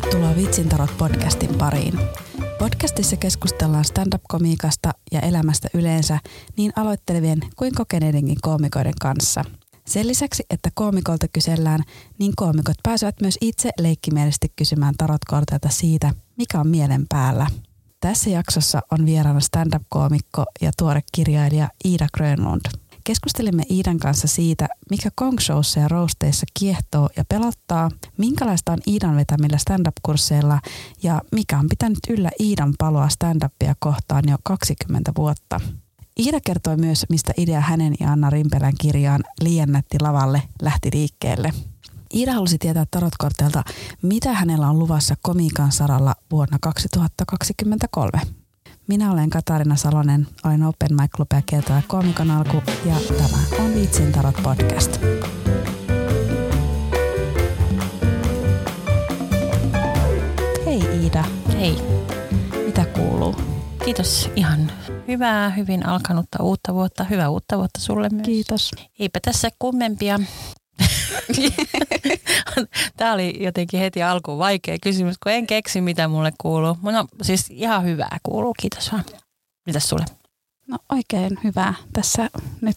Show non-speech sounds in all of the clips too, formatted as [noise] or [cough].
Tervetuloa Vitsintarot podcastin pariin. Podcastissa keskustellaan stand-up-komiikasta ja elämästä yleensä niin aloittelevien kuin kokeneidenkin koomikoiden kanssa. Sen lisäksi, että koomikolta kysellään, niin koomikot pääsevät myös itse leikkimielisesti kysymään tarotkorteilta siitä, mikä on mielen päällä. Tässä jaksossa on vieraana stand-up-koomikko ja tuore kirjailija Iida Grönlund. Keskustelimme Iidan kanssa siitä, mikä Kong-showssa ja roasteissa kiehtoo ja pelottaa, minkälaista on Iidan vetämillä stand-up-kursseilla ja mikä on pitänyt yllä Iidan paloa stand-upia kohtaan jo 20 vuotta. Iida kertoi myös, mistä idea hänen ja Anna Rimpelän kirjaan Liennätti lavalle lähti liikkeelle. Iida halusi tietää tarotkorteilta, mitä hänellä on luvassa komiikan saralla vuonna 2023. Minä olen Katarina Salonen, olen Open Mic Clubia kieltävä koomikon alku ja tämä on Viitsin tarot podcast. Hei Iida. Hei. Mitä kuuluu? Kiitos. Ihan hyvää, hyvin alkanutta uutta vuotta. Hyvää uutta vuotta sulle myös. Kiitos. Eipä tässä kummempia. [laughs] Tämä oli jotenkin heti alkuun vaikea kysymys, kun en keksi, mitä mulle kuuluu. No siis ihan hyvää kuuluu, kiitos vaan. Mitäs sulle? No oikein hyvää. Tässä nyt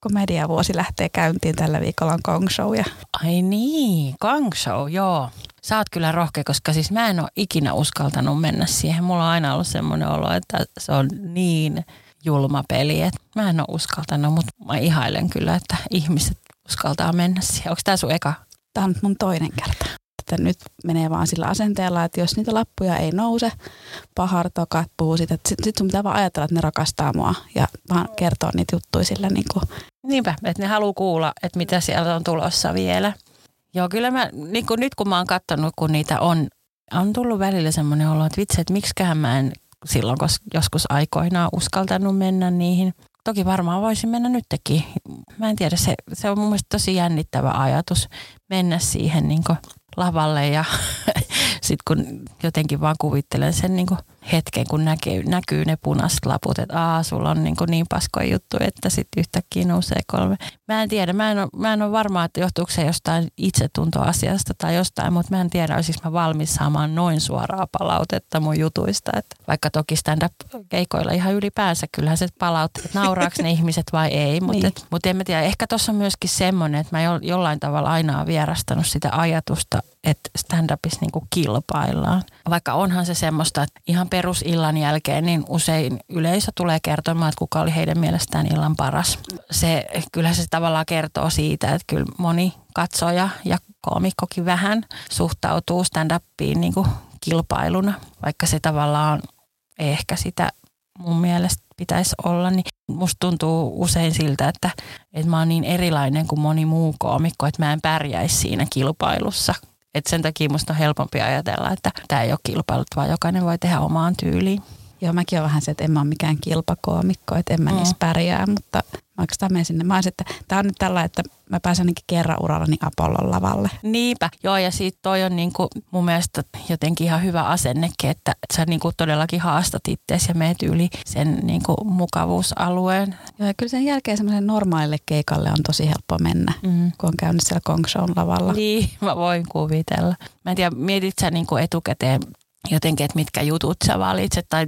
komediavuosi lähtee käyntiin tällä viikolla on Kong Show. Ja... Ai niin, Kong Show, joo. Sä oot kyllä rohkea, koska siis mä en ole ikinä uskaltanut mennä siihen. Mulla on aina ollut semmoinen olo, että se on niin julma peli, että mä en ole uskaltanut, mutta mä ihailen kyllä, että ihmiset uskaltaa mennä siihen. Onko tämä sun eka? Tämä on mun toinen kerta. Että nyt menee vaan sillä asenteella, että jos niitä lappuja ei nouse, pahartokat puhuu siitä, että sitten sit sun pitää vaan ajatella, että ne rakastaa mua ja vaan kertoo niitä juttuja sillä niin kuin. Niinpä, että ne haluaa kuulla, että mitä sieltä on tulossa vielä. Joo, kyllä mä, niin kuin nyt kun mä oon katsonut, kun niitä on, on tullut välillä semmoinen olo, että vitsi, että miksiköhän mä en silloin joskus aikoinaan uskaltanut mennä niihin. Toki varmaan voisin mennä nytkin. Mä en tiedä, se, se on mun mielestä tosi jännittävä ajatus mennä siihen niin lavalle ja sitten kun jotenkin vaan kuvittelen sen niin hetken, kun näkyy, näkyy ne punaiset laput, että aa, sulla on niin, niin paskoja juttu, että sitten yhtäkkiä nousee kolme. Mä en tiedä, mä en ole, mä en ole varma, että johtuuko se jostain itsetuntoasiasta tai jostain, mutta mä en tiedä, olisinko mä valmis saamaan noin suoraa palautetta mun jutuista. Että vaikka toki stand-up-keikoilla ihan ylipäänsä, kyllähän se palautteet, että nauraako ne [laughs] ihmiset vai ei, mutta niin. mut en mä tiedä, ehkä tuossa on myöskin semmoinen, että mä jollain tavalla aina olen vierastanut sitä ajatusta, että stand-upissa niinku kilpaillaan. Vaikka onhan se semmoista, että ihan perusillan jälkeen niin usein yleisö tulee kertomaan, että kuka oli heidän mielestään illan paras. Se, kyllä se tavallaan kertoo siitä, että kyllä moni katsoja ja koomikkokin vähän suhtautuu stand-upiin niin kuin kilpailuna, vaikka se tavallaan ehkä sitä mun mielestä pitäisi olla, niin musta tuntuu usein siltä, että, että mä oon niin erilainen kuin moni muu koomikko, että mä en pärjäisi siinä kilpailussa, et sen takia musta on helpompi ajatella, että tämä ei ole kilpailut, vaan jokainen voi tehdä omaan tyyliin. Joo, mäkin olen vähän se, että en mä ole mikään kilpakoomikko, että en mä mm. niissä pärjää, mutta oikeastaan menen sinne. Mä olisin, että tämä on nyt tällä, että mä pääsen ainakin kerran urallani Apollon lavalle. Niinpä, joo ja siitä toi on niinku mun mielestä jotenkin ihan hyvä asennekin, että sä niinku todellakin haastat itseäsi ja meet yli sen niinku mukavuusalueen. Joo ja kyllä sen jälkeen semmoisen normaalille keikalle on tosi helppo mennä, mm. kun on käynyt siellä Kong lavalla. Niin, mä voin kuvitella. Mä en tiedä, mietit sä niinku etukäteen jotenkin, että mitkä jutut sä valitset, tai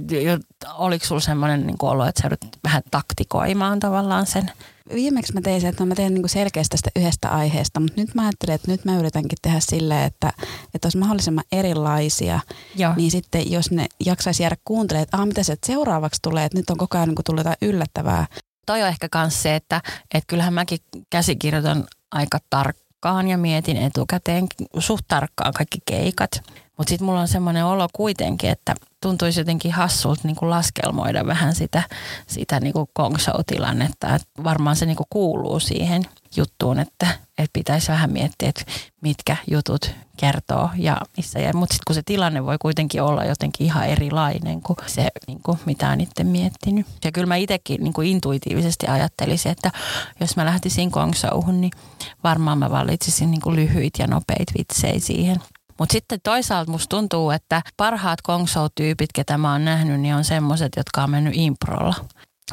oliko sulla semmoinen niin olo, että sä joudut vähän taktikoimaan tavallaan sen? Viimeksi mä tein sen, että mä teen niin selkeästi tästä yhdestä aiheesta, mutta nyt mä ajattelen, että nyt mä yritänkin tehdä silleen, että, että olisi mahdollisimman erilaisia, Joo. niin sitten jos ne jaksaisi jäädä kuuntelemaan, että ah, mitä se seuraavaksi tulee, että nyt on koko ajan niin tullut jotain yllättävää. Toi on ehkä myös se, että, että kyllähän mäkin käsikirjoitan aika tarkkaan ja mietin etukäteen suht tarkkaan kaikki keikat. Mutta sitten mulla on semmoinen olo kuitenkin, että tuntuisi jotenkin hassulta niin laskelmoida vähän sitä, sitä niin kuin tilannetta varmaan se niin kuin kuuluu siihen juttuun, että, että pitäisi vähän miettiä, että mitkä jutut kertoo ja missä. Mutta sitten kun se tilanne voi kuitenkin olla jotenkin ihan erilainen kuin se, niin kuin mitä on itse miettinyt. Ja kyllä mä itsekin niin intuitiivisesti ajattelisin, että jos mä lähtisin kongshowhun, niin varmaan mä valitsisin niin kuin lyhyit ja nopeat vitsejä siihen – mutta sitten toisaalta musta tuntuu, että parhaat kongshow-tyypit, ketä mä oon nähnyt, niin on semmoiset, jotka on mennyt improlla.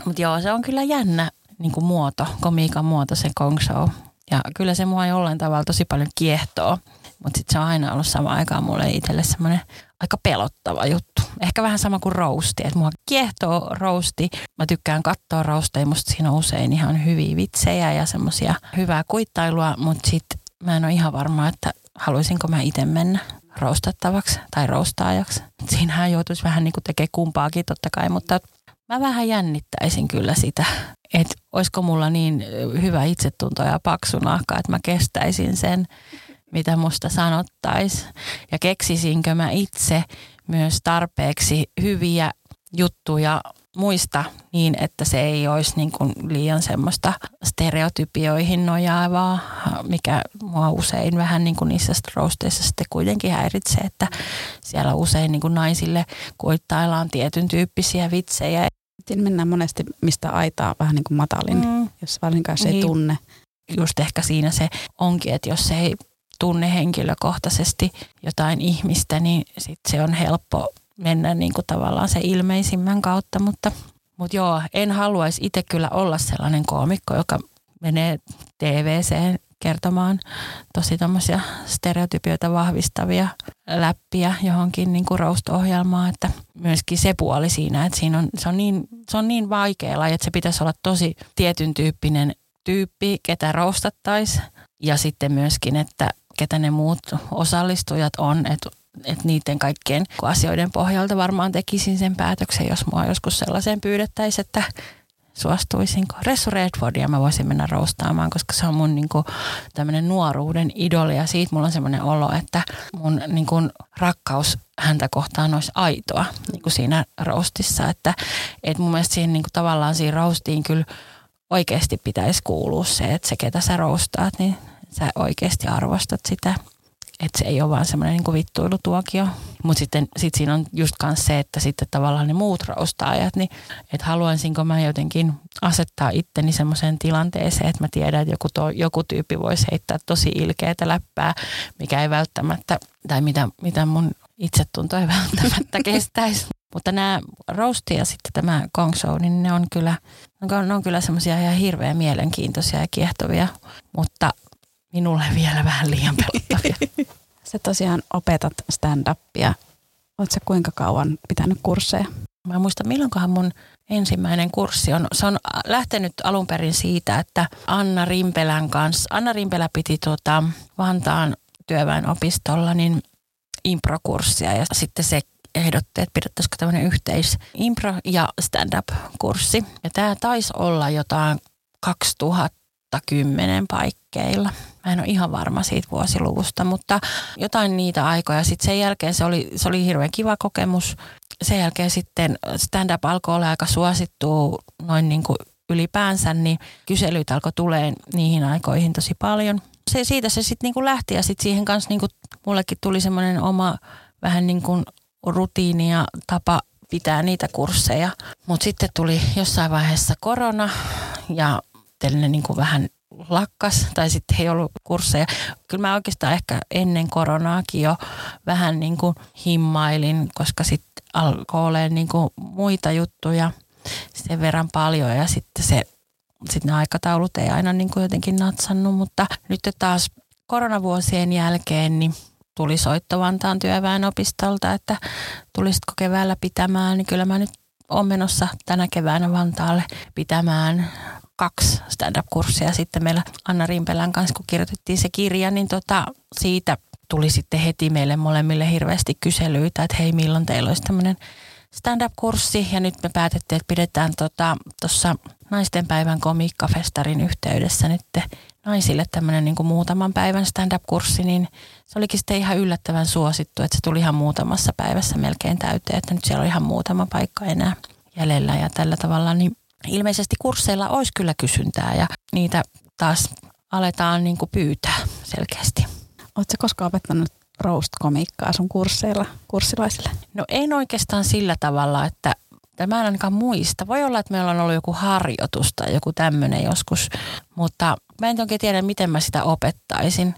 Mutta joo, se on kyllä jännä niin kuin muoto, komiikan muoto se kongshow. Ja kyllä se mua jollain tavalla tosi paljon kiehtoo. Mutta sitten se on aina ollut sama aikaan mulle itselle semmoinen aika pelottava juttu. Ehkä vähän sama kuin rousti, että mua kiehtoo rousti. Mä tykkään katsoa rousteja, musta siinä on usein ihan hyviä vitsejä ja semmoisia hyvää kuittailua, mutta sitten mä en ole ihan varma, että haluaisinko mä itse mennä roustattavaksi tai roustaajaksi. Siinähän joutuisi vähän niin kuin tekemään kumpaakin totta kai, mutta mä vähän jännittäisin kyllä sitä, että olisiko mulla niin hyvä itsetunto ja paksu nahka, että mä kestäisin sen, mitä musta sanottais. Ja keksisinkö mä itse myös tarpeeksi hyviä juttuja muista niin, että se ei olisi niin kuin liian semmoista stereotypioihin nojaavaa, mikä mua usein vähän niin kuin niissä roasteissa sitten kuitenkin häiritsee, että siellä usein niin kuin naisille kuittaillaan tietyn tyyppisiä vitsejä. Siinä mennään monesti mistä aitaa vähän niin kuin matalin, mm. jos varsinkaan se niin. ei tunne. Just ehkä siinä se onkin, että jos se ei tunne henkilökohtaisesti jotain ihmistä, niin sit se on helppo mennä niin kuin tavallaan se ilmeisimmän kautta, mutta, mutta joo, en haluaisi itse kyllä olla sellainen koomikko, joka menee TVCen kertomaan tosi tämmöisiä stereotypioita vahvistavia läppiä johonkin niin kuin roast-ohjelmaan, että myöskin se puoli siinä, että siinä on, se, on niin, se on niin vaikea laji, että se pitäisi olla tosi tietyn tyyppinen tyyppi, ketä roustattaisi. Ja sitten myöskin, että ketä ne muut osallistujat on, että että niiden kaikkien asioiden pohjalta varmaan tekisin sen päätöksen, jos mua joskus sellaiseen pyydettäisiin, että suostuisinko. Ressu Redfordia mä voisin mennä roustaamaan, koska se on mun niinku tämmöinen nuoruuden idoli ja siitä mulla on semmoinen olo, että mun niinku rakkaus häntä kohtaan olisi aitoa niinku siinä roustissa. Että et mun mielestä siinä niinku tavallaan siinä roustiin kyllä oikeasti pitäisi kuulua se, että se ketä sä roustaat, niin sä oikeasti arvostat sitä että se ei ole vaan semmoinen niin vittuilutuokio. Mutta sitten sit siinä on just myös se, että sitten tavallaan ne muut roustaajat, niin että haluaisinko mä jotenkin asettaa itteni semmoiseen tilanteeseen, että mä tiedän, että joku, to, joku tyyppi voisi heittää tosi ilkeätä läppää, mikä ei välttämättä, tai mitä, mitä mun itsetunto ei [laughs] välttämättä kestäisi. Mutta nämä roasti ja sitten tämä Gong Show, niin ne on kyllä, ne on kyllä semmoisia ihan hirveän mielenkiintoisia ja kiehtovia, mutta minulle vielä vähän liian pelottavia. [laughs] Sä tosiaan opetat stand-upia. Oletko kuinka kauan pitänyt kursseja? Mä muistan, milloinkohan mun ensimmäinen kurssi on. Se on lähtenyt alun perin siitä, että Anna Rimpelän kanssa, Anna Rimpelä piti tuota Vantaan työväenopistolla niin improkurssia ja sitten se ehdotti, että pidettäisikö tämmöinen yhteis impro- ja stand-up-kurssi. Ja tämä taisi olla jotain 2010 paikkeilla. Mä en ole ihan varma siitä vuosiluvusta, mutta jotain niitä aikoja. Sitten sen jälkeen se oli, se oli hirveän kiva kokemus. Sen jälkeen sitten stand-up alkoi olla aika suosittu noin niin kuin ylipäänsä, niin kyselyitä alkoi tulee niihin aikoihin tosi paljon. Se, siitä se sitten niin lähti ja sitten siihen kanssa niin kuin mullekin tuli semmoinen oma vähän niin kuin rutiini ja tapa pitää niitä kursseja. Mutta sitten tuli jossain vaiheessa korona ja ne niin kuin vähän lakkas tai sitten ei ollut kursseja. Kyllä mä oikeastaan ehkä ennen koronaakin jo vähän niin kuin himmailin, koska sitten alkoi olemaan niin kuin muita juttuja sen verran paljon ja sitten se sitten ne aikataulut ei aina niin kuin jotenkin natsannut, mutta nyt taas koronavuosien jälkeen niin tuli soitto Vantaan työväenopistolta, että tulisitko keväällä pitämään, niin kyllä mä nyt olen menossa tänä keväänä Vantaalle pitämään kaksi stand-up-kurssia sitten meillä Anna Rimpelän kanssa, kun kirjoitettiin se kirja, niin tota, siitä tuli sitten heti meille molemmille hirveästi kyselyitä, että hei milloin teillä olisi tämmöinen stand-up-kurssi? Ja nyt me päätettiin, että pidetään tuossa tota, naistenpäivän komiikkafestarin yhteydessä nyt naisille tämmöinen niin muutaman päivän stand-up-kurssi, niin se olikin sitten ihan yllättävän suosittu, että se tuli ihan muutamassa päivässä melkein täyteen, että nyt siellä on ihan muutama paikka enää jäljellä ja tällä tavalla, niin ilmeisesti kursseilla olisi kyllä kysyntää ja niitä taas aletaan niin kuin pyytää selkeästi. Oletko koskaan opettanut roast-komiikkaa sun kursseilla, kurssilaisille? No en oikeastaan sillä tavalla, että mä en ainakaan muista. Voi olla, että meillä on ollut joku harjoitus tai joku tämmöinen joskus, mutta mä en oikein tiedä, miten mä sitä opettaisin.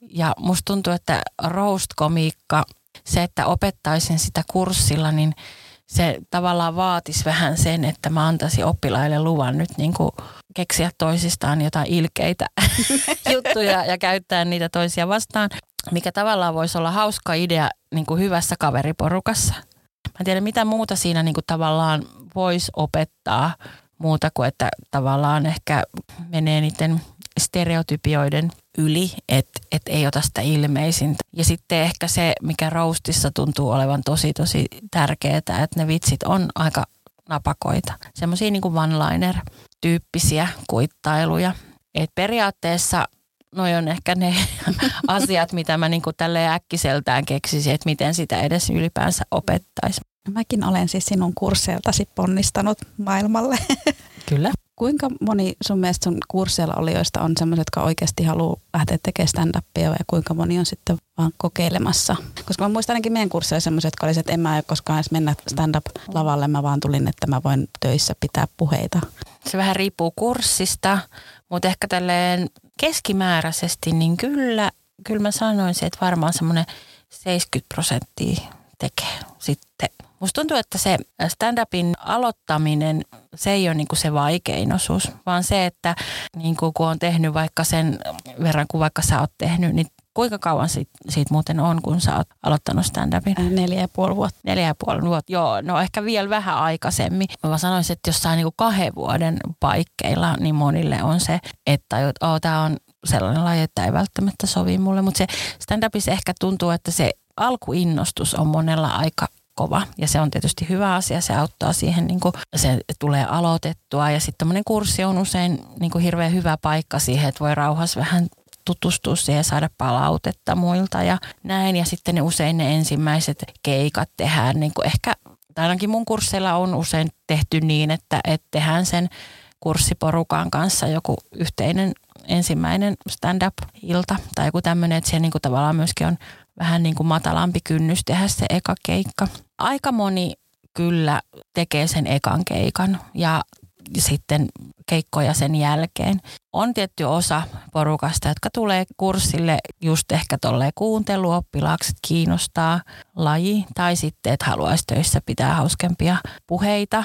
Ja musta tuntuu, että roast-komiikka, se, että opettaisin sitä kurssilla, niin – se tavallaan vaatisi vähän sen, että mä antaisin oppilaille luvan nyt niin kuin keksiä toisistaan jotain ilkeitä [laughs] juttuja ja käyttää niitä toisia vastaan. mikä tavallaan voisi olla hauska idea niin kuin hyvässä kaveriporukassa. Mä en tiedä, mitä muuta siinä niin kuin tavallaan voisi opettaa muuta kuin, että tavallaan ehkä menee niiden stereotypioiden yli, että et ei ota sitä ilmeisintä. Ja sitten ehkä se, mikä roustissa tuntuu olevan tosi tosi tärkeää, että ne vitsit on aika napakoita. Semmoisia niin kuin one-liner-tyyppisiä kuittailuja. Et periaatteessa noi on ehkä ne [laughs] asiat, mitä mä niin kuin tälle äkkiseltään keksisin, että miten sitä edes ylipäänsä opettaisi. Mäkin olen siis sinun kursseiltasi ponnistanut maailmalle. Kyllä. Kuinka moni sun mielestä sun kursseilla olijoista on sellaiset, jotka oikeasti haluaa lähteä tekemään stand-upia ja kuinka moni on sitten vaan kokeilemassa? Koska mä muistan ainakin meidän kursseilla sellaiset, jotka olisivat, että en mä koskaan edes mennä stand-up-lavalle, mä vaan tulin, että mä voin töissä pitää puheita. Se vähän riippuu kurssista, mutta ehkä tälleen keskimääräisesti, niin kyllä, kyllä mä sanoisin, että varmaan semmoinen 70 prosenttia tekee sitten. Musta tuntuu, että se stand-upin aloittaminen, se ei ole niinku se vaikein osuus, vaan se, että niinku kun on tehnyt vaikka sen verran kuin vaikka sä oot tehnyt, niin kuinka kauan siitä, siitä muuten on, kun sä oot aloittanut stand-upin? Äh, neljä ja puoli vuotta. Neljä ja puoli vuotta, joo. No ehkä vielä vähän aikaisemmin. Mä sanoisin, että jossain niinku kahden vuoden paikkeilla, niin monille on se, että oh, tämä on sellainen laji, että ei välttämättä sovi mulle. Mutta se stand-upissa ehkä tuntuu, että se alkuinnostus on monella aika kova. Ja se on tietysti hyvä asia, se auttaa siihen, niin kuin se tulee aloitettua. Ja sitten tämmöinen kurssi on usein niin kuin hirveän hyvä paikka siihen, että voi rauhassa vähän tutustua siihen ja saada palautetta muilta ja näin. Ja sitten ne usein ne ensimmäiset keikat tehdään niin kuin ehkä, tai ainakin mun kursseilla on usein tehty niin, että, että tehdään sen kurssiporukan kanssa joku yhteinen ensimmäinen stand-up-ilta tai joku tämmöinen, että siellä niin kuin tavallaan myöskin on vähän niin kuin matalampi kynnys tehdä se eka keikka. Aika moni kyllä tekee sen ekan keikan ja sitten keikkoja sen jälkeen. On tietty osa porukasta, jotka tulee kurssille just ehkä tolleen kuunteluoppilaaksi, että kiinnostaa laji tai sitten, että haluaisi töissä pitää hauskempia puheita.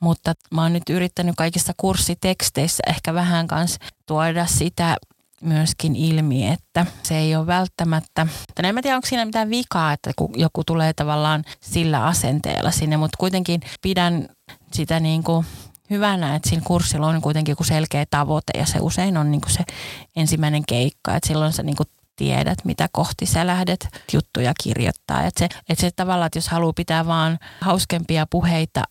Mutta mä oon nyt yrittänyt kaikissa kurssiteksteissä ehkä vähän kanssa tuoda sitä myöskin ilmi, että se ei ole välttämättä, tai en mä tiedä onko siinä mitään vikaa, että kun joku tulee tavallaan sillä asenteella sinne, mutta kuitenkin pidän sitä niin kuin hyvänä, että siinä kurssilla on kuitenkin joku selkeä tavoite ja se usein on niin kuin se ensimmäinen keikka, että silloin sä niin kuin tiedät, mitä kohti sä lähdet juttuja kirjoittaa. Että se, että se tavallaan, että jos haluaa pitää vaan hauskempia puheita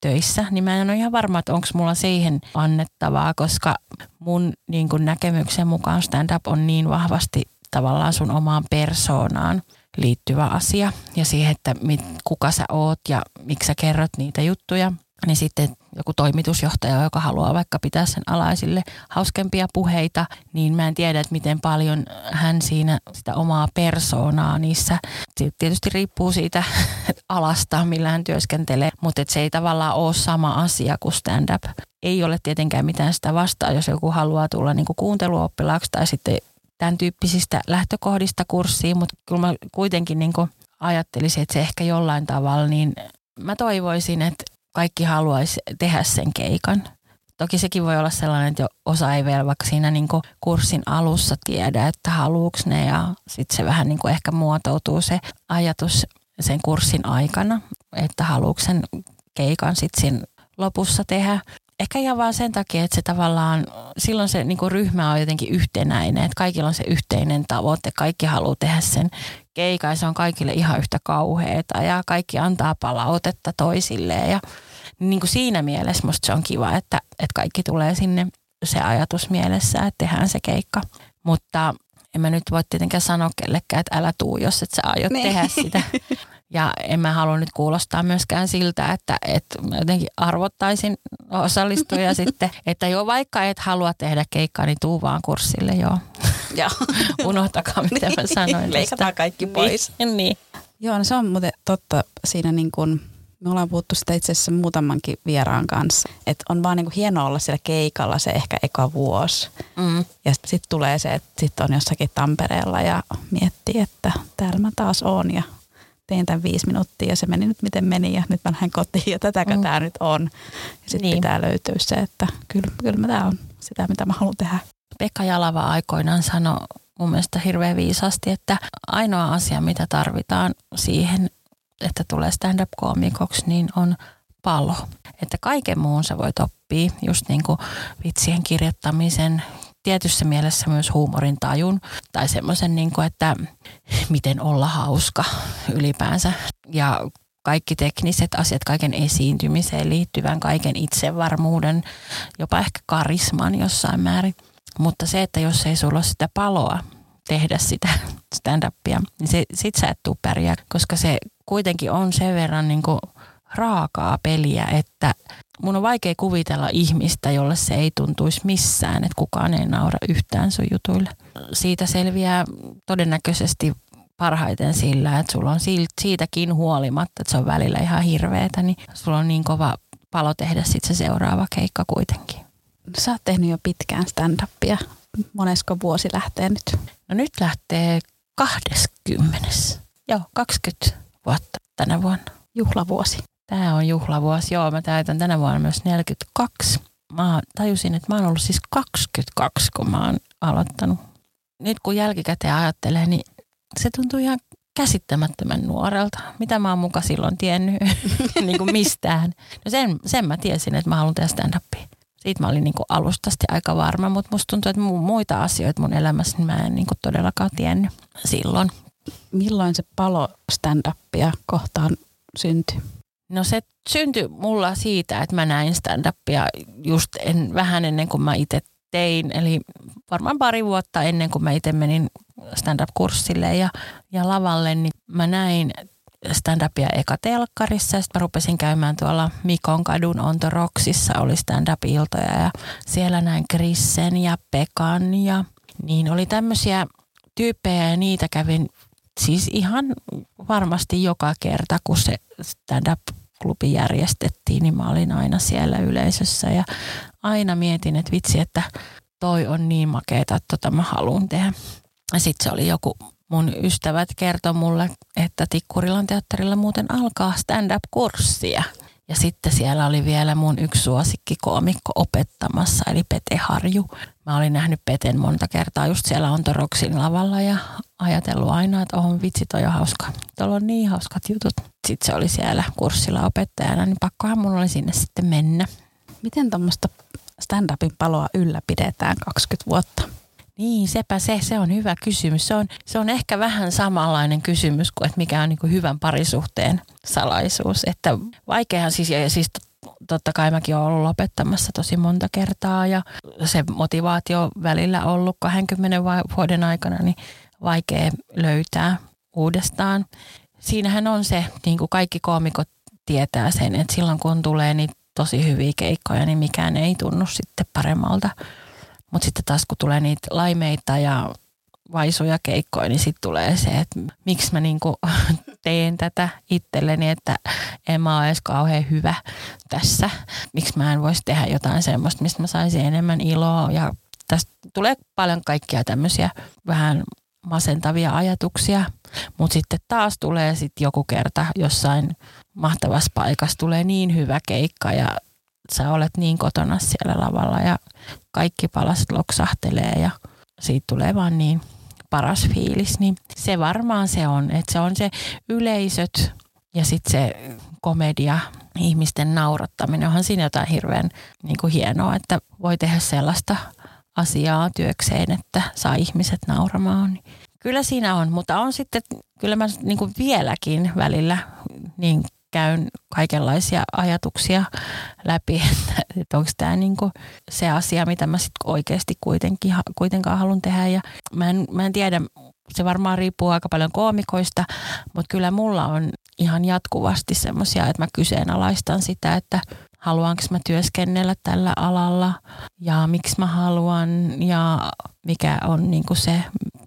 töissä, niin mä en ole ihan varma, että onko mulla siihen annettavaa, koska mun niin kuin näkemyksen mukaan stand-up on niin vahvasti tavallaan sun omaan persoonaan liittyvä asia ja siihen, että mit, kuka sä oot ja miksi sä kerrot niitä juttuja – niin sitten joku toimitusjohtaja, joka haluaa vaikka pitää sen alaisille hauskempia puheita, niin mä en tiedä, että miten paljon hän siinä sitä omaa persoonaa niissä. Tietysti riippuu siitä [laughs] alasta, millä hän työskentelee, mutta se ei tavallaan ole sama asia kuin stand-up. Ei ole tietenkään mitään sitä vastaa, jos joku haluaa tulla niin kuin kuunteluoppilaaksi tai sitten tämän tyyppisistä lähtökohdista kurssiin, mutta kyllä mä kuitenkin niin kuin ajattelisin, että se ehkä jollain tavalla, niin mä toivoisin, että kaikki haluaisi tehdä sen keikan. Toki sekin voi olla sellainen, että osa ei vielä vaikka siinä niin kurssin alussa tiedä, että haluuks ne ja sitten se vähän niin ehkä muotoutuu se ajatus sen kurssin aikana, että haluuks sen keikan sitten siinä lopussa tehdä. Ehkä ihan vaan sen takia, että se tavallaan, silloin se niin ryhmä on jotenkin yhtenäinen, että kaikilla on se yhteinen tavoite, kaikki haluaa tehdä sen keikan ja se on kaikille ihan yhtä kauheeta ja kaikki antaa palautetta toisilleen ja niin kuin siinä mielessä musta se on kiva, että, että kaikki tulee sinne se ajatus mielessä, että tehdään se keikka. Mutta en mä nyt voi tietenkään sanoa kellekään, että älä tuu, jos et sä aiot niin. tehdä sitä. [laughs] Ja en mä halua nyt kuulostaa myöskään siltä, että, että mä jotenkin arvottaisin osallistuja [laughs] sitten, että joo, vaikka et halua tehdä keikkaa, niin tuu vaan kurssille, joo. [laughs] Joo. Unohtakaa, mitä mä sanoin. Leikataan kaikki pois. Niin. niin. Joo, no se on muuten totta siinä niin kuin – me ollaan puhuttu sitä itse asiassa muutamankin vieraan kanssa. Että on vaan niinku hienoa olla siellä keikalla se ehkä eka vuosi. Mm. Ja sitten tulee se, että sitten on jossakin Tampereella ja miettii, että täällä mä taas oon ja tein tämän viisi minuuttia ja se meni nyt miten meni ja nyt mä lähden kotiin ja tätäkö mm. tämä nyt on. Ja sitten niin. pitää löytyä se, että kyllä, kyllä tämä on sitä, mitä mä haluan tehdä. Pekka Jalava aikoinaan sanoi mun mielestä hirveän viisasti, että ainoa asia, mitä tarvitaan siihen, että tulee stand-up-koomikoksi, niin on palo. Että kaiken muun sä voit oppia, just niin kuin vitsien kirjoittamisen, tietyssä mielessä myös huumorin tajun tai semmoisen, niin kuin, että miten olla hauska ylipäänsä. Ja kaikki tekniset asiat, kaiken esiintymiseen liittyvän, kaiken itsevarmuuden, jopa ehkä karisman jossain määrin. Mutta se, että jos ei sulla ole sitä paloa tehdä sitä stand-upia, niin se, sit sä et tuu pärjää, koska se kuitenkin on sen verran niin kuin raakaa peliä, että mun on vaikea kuvitella ihmistä, jolle se ei tuntuisi missään, että kukaan ei naura yhtään sun jutuille. Siitä selviää todennäköisesti parhaiten sillä, että sulla on siitäkin huolimatta, että se on välillä ihan hirveetä, niin sulla on niin kova palo tehdä sitten se seuraava keikka kuitenkin. Sä oot tehnyt jo pitkään stand-upia. Monesko vuosi lähtee nyt? No nyt lähtee 20. Joo, 20 vuotta tänä vuonna. Juhlavuosi. Tämä on juhlavuosi. Joo, mä täytän tänä vuonna myös 42. Mä tajusin, että mä oon ollut siis 22, kun mä oon aloittanut. Nyt kun jälkikäteen ajattelee, niin se tuntuu ihan käsittämättömän nuorelta. Mitä mä oon muka silloin tiennyt [laughs] niin kuin mistään. No sen, sen mä tiesin, että mä haluan tehdä stand-upia. Siitä mä olin niin kuin alustasti aika varma, mutta musta tuntuu, että muita asioita mun elämässä niin mä en niin kuin todellakaan tiennyt silloin. Milloin se palo stand-upia kohtaan syntyi? No se syntyi mulla siitä, että mä näin stand-upia just en, vähän ennen kuin mä itse tein. Eli varmaan pari vuotta ennen kuin mä itse menin stand-up-kurssille ja, ja lavalle, niin mä näin stand-upia eka telkkarissa. Sitten mä rupesin käymään tuolla Mikon kadun Ontoroksissa, oli stand-up-iltoja ja siellä näin Krissen ja Pekan ja niin oli tämmöisiä tyyppejä ja niitä kävin siis ihan varmasti joka kerta, kun se stand-up-klubi järjestettiin, niin mä olin aina siellä yleisössä ja aina mietin, että vitsi, että toi on niin makeeta, että tota mä haluan tehdä. Ja sitten se oli joku mun ystävät kertoi mulle, että Tikkurilan teatterilla muuten alkaa stand-up-kurssia. Ja sitten siellä oli vielä mun yksi suosikkikoomikko opettamassa, eli Pete Harju. Mä olin nähnyt Peten monta kertaa just siellä Ontoroksin lavalla ja ajatellut aina, että on vitsi, toi on hauska. Tuolla on niin hauskat jutut. Sitten se oli siellä kurssilla opettajana, niin pakkohan mun oli sinne sitten mennä. Miten tuommoista stand-upin paloa ylläpidetään 20 vuotta? Niin, sepä se, se on hyvä kysymys. Se on, se on ehkä vähän samanlainen kysymys kuin, että mikä on niin kuin hyvän parisuhteen salaisuus. Että vaikeahan siis, ja siis totta kai mäkin olen ollut lopettamassa tosi monta kertaa ja se motivaatio välillä ollut 20 vuoden aikana, niin vaikea löytää uudestaan. Siinähän on se, niin kuin kaikki koomikot tietää sen, että silloin kun tulee niin tosi hyviä keikkoja, niin mikään ei tunnu sitten paremmalta – mutta sitten taas kun tulee niitä laimeita ja vaisuja keikkoja, niin sitten tulee se, että miksi mä niinku [laughs] teen tätä itselleni, että en mä ole edes kauhean hyvä tässä. Miksi mä en voisi tehdä jotain semmoista, mistä mä saisin enemmän iloa. Ja tästä tulee paljon kaikkia tämmöisiä vähän masentavia ajatuksia. Mutta sitten taas tulee sitten joku kerta jossain mahtavassa paikassa tulee niin hyvä keikka ja sä olet niin kotona siellä lavalla ja kaikki palaset loksahtelee ja siitä tulee vaan niin paras fiilis. Niin se varmaan se on, että se on se yleisöt ja sitten se komedia, ihmisten naurattaminen. Onhan siinä jotain hirveän niin kuin hienoa, että voi tehdä sellaista asiaa työkseen, että saa ihmiset nauramaan. Kyllä siinä on, mutta on sitten, kyllä mä niin kuin vieläkin välillä niin käyn kaikenlaisia ajatuksia läpi, [laughs] että, että onko tämä niinku se asia, mitä mä sitten oikeasti kuitenkin, kuitenkaan haluan tehdä. Ja mä en, mä en tiedä, se varmaan riippuu aika paljon koomikoista, mutta kyllä mulla on ihan jatkuvasti semmoisia, että mä kyseenalaistan sitä, että haluanko mä työskennellä tällä alalla ja miksi mä haluan ja mikä on niinku se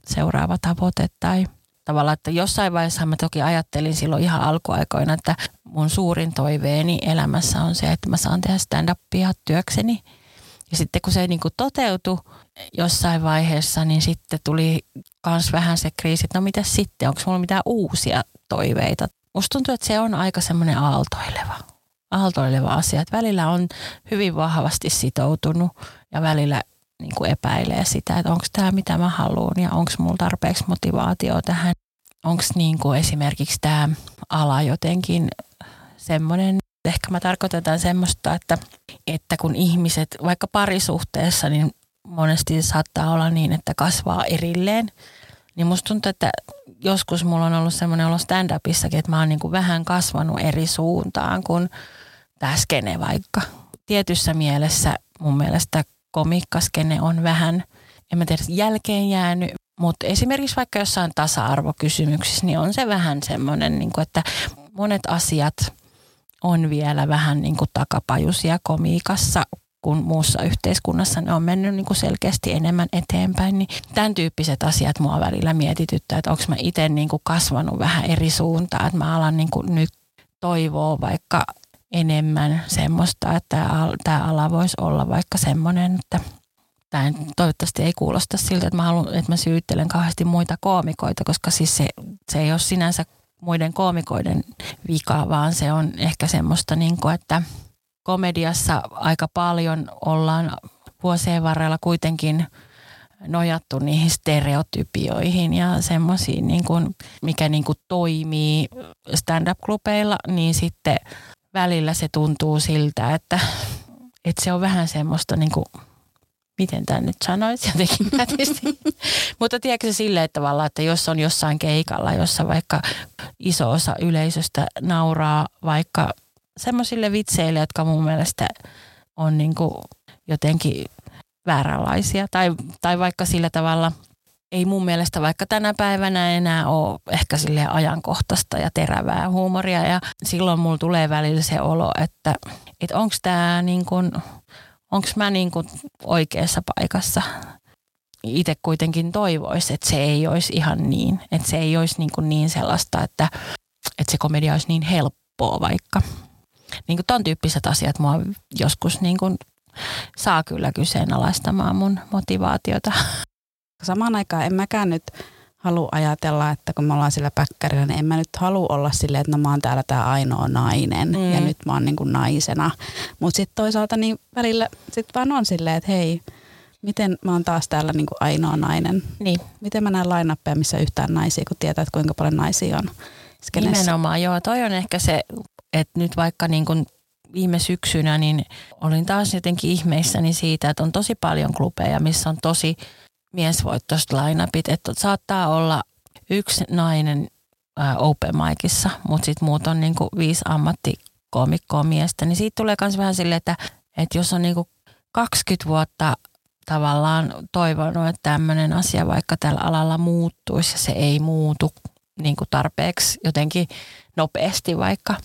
seuraava tavoite tai – tavallaan, että jossain vaiheessa mä toki ajattelin silloin ihan alkuaikoina, että mun suurin toiveeni elämässä on se, että mä saan tehdä stand-upia työkseni. Ja sitten kun se niin kuin toteutui jossain vaiheessa, niin sitten tuli myös vähän se kriisi, että no mitä sitten, onko mulla mitään uusia toiveita. Musta tuntuu, että se on aika semmoinen aaltoileva, aaltoileva asia. Että välillä on hyvin vahvasti sitoutunut ja välillä niin kuin epäilee sitä, että onko tämä mitä mä haluan ja onko mulla tarpeeksi motivaatio tähän. Onko niin kuin esimerkiksi tämä ala jotenkin semmoinen, ehkä mä tarkoitan semmoista, että, että kun ihmiset vaikka parisuhteessa, niin monesti saattaa olla niin, että kasvaa erilleen. Niin musta tuntuu, että joskus mulla on ollut semmoinen olo stand-upissakin, että mä oon niin kuin vähän kasvanut eri suuntaan kuin tämä skene vaikka. Tietyssä mielessä mun mielestä komikkaskene on vähän, en mä tiedä, jälkeen jäänyt, mutta esimerkiksi vaikka jossain tasa-arvokysymyksissä, niin on se vähän semmoinen, niin kuin, että monet asiat on vielä vähän niin kuin takapajusia komiikassa, kun muussa yhteiskunnassa ne on mennyt niin kuin selkeästi enemmän eteenpäin. Niin tämän tyyppiset asiat mua välillä mietityttää, että onko mä itse niin kuin kasvanut vähän eri suuntaan, että mä alan niin kuin nyt toivoa vaikka enemmän semmoista, että tämä ala voisi olla vaikka semmoinen, että tämä toivottavasti ei kuulosta siltä, että mä, haluan, että mä syyttelen kauheasti muita koomikoita, koska siis se, se ei ole sinänsä muiden koomikoiden vika, vaan se on ehkä semmoista, niin kuin, että komediassa aika paljon ollaan vuosien varrella kuitenkin nojattu niihin stereotypioihin ja semmoisiin, niin mikä niin kuin toimii stand-up-klubeilla, niin sitten välillä se tuntuu siltä, että, että se on vähän semmoista niin kuin, miten tämä nyt sanoisi jotenkin nätisti. Mutta tiedätkö silleen että tavallaan, että jos on jossain keikalla, jossa vaikka iso osa yleisöstä nauraa vaikka semmoisille vitseille, jotka mun mielestä on niin kuin jotenkin vääränlaisia. Tai, tai vaikka sillä tavalla – ei mun mielestä vaikka tänä päivänä enää ole ehkä sille ajankohtaista ja terävää huumoria. Ja silloin mulla tulee välillä se olo, että, että onko tämä niin kuin, onko mä niin kuin oikeassa paikassa. Itse kuitenkin toivoisi, että se ei olisi ihan niin. Että se ei olisi niin, kuin niin sellaista, että, että se komedia olisi niin helppoa vaikka. Niin kuin ton tyyppiset asiat mua joskus niin kuin saa kyllä kyseenalaistamaan mun motivaatiota. Samaan aikaan en mäkään nyt halua ajatella, että kun me ollaan sillä päkkärillä, niin en mä nyt halua olla silleen, että no mä oon täällä tämä ainoa nainen mm. ja nyt mä oon niin kuin naisena. Mutta sitten toisaalta niin välillä sitten vaan on silleen, että hei, miten mä oon taas täällä niin kuin ainoa nainen. Niin. Miten mä näen lainappeja, missä yhtään naisia, kun tietää, että kuinka paljon naisia on skenessä. Nimenomaan, joo. Toi on ehkä se, että nyt vaikka niin kuin viime syksynä, niin olin taas jotenkin ihmeissäni siitä, että on tosi paljon klubeja, missä on tosi miesvoittoiset lainapit, että saattaa olla yksi nainen ää, open micissa, mutta sitten muut on niinku viisi ammattikomikkoa miestä, niin siitä tulee myös vähän silleen, että, että jos on niinku 20 vuotta tavallaan toivonut, että tämmöinen asia vaikka tällä alalla muuttuisi ja se ei muutu niin kuin tarpeeksi jotenkin nopeasti vaikka,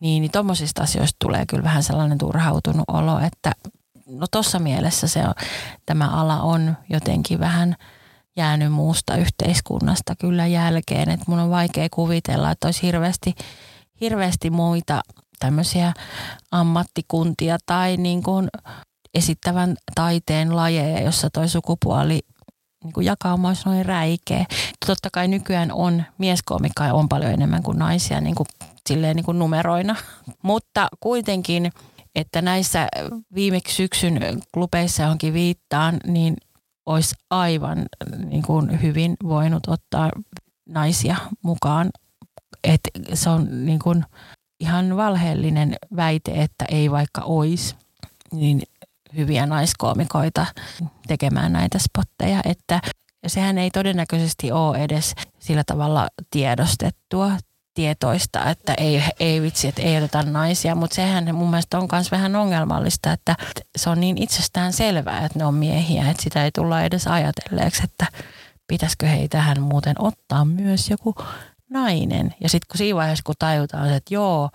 niin, niin tuommoisista asioista tulee kyllä vähän sellainen turhautunut olo, että no tuossa mielessä se on, tämä ala on jotenkin vähän jäänyt muusta yhteiskunnasta kyllä jälkeen. Että mun on vaikea kuvitella, että olisi hirveästi, hirveästi muita tämmöisiä ammattikuntia tai niin kuin esittävän taiteen lajeja, jossa toi sukupuoli niin kuin jakauma olisi noin räikeä. Totta kai nykyään on mieskoomikkaa on paljon enemmän kuin naisia niin kuin, silleen niin kuin numeroina, [laughs] mutta kuitenkin – että näissä viimeksi syksyn klubeissa johonkin viittaan, niin olisi aivan niin kuin hyvin voinut ottaa naisia mukaan. Et se on niin kuin ihan valheellinen väite, että ei vaikka olisi niin hyviä naiskoomikoita tekemään näitä spotteja, että sehän ei todennäköisesti ole edes sillä tavalla tiedostettua tietoista, että ei, ei vitsi, että ei oteta naisia, mutta sehän mun mielestä on myös vähän ongelmallista, että se on niin itsestään selvää, että ne on miehiä, että sitä ei tulla edes ajatelleeksi, että pitäisikö hei tähän muuten ottaa myös joku nainen. Ja sitten kun siinä vaiheessa, kun tajutaan, että joo,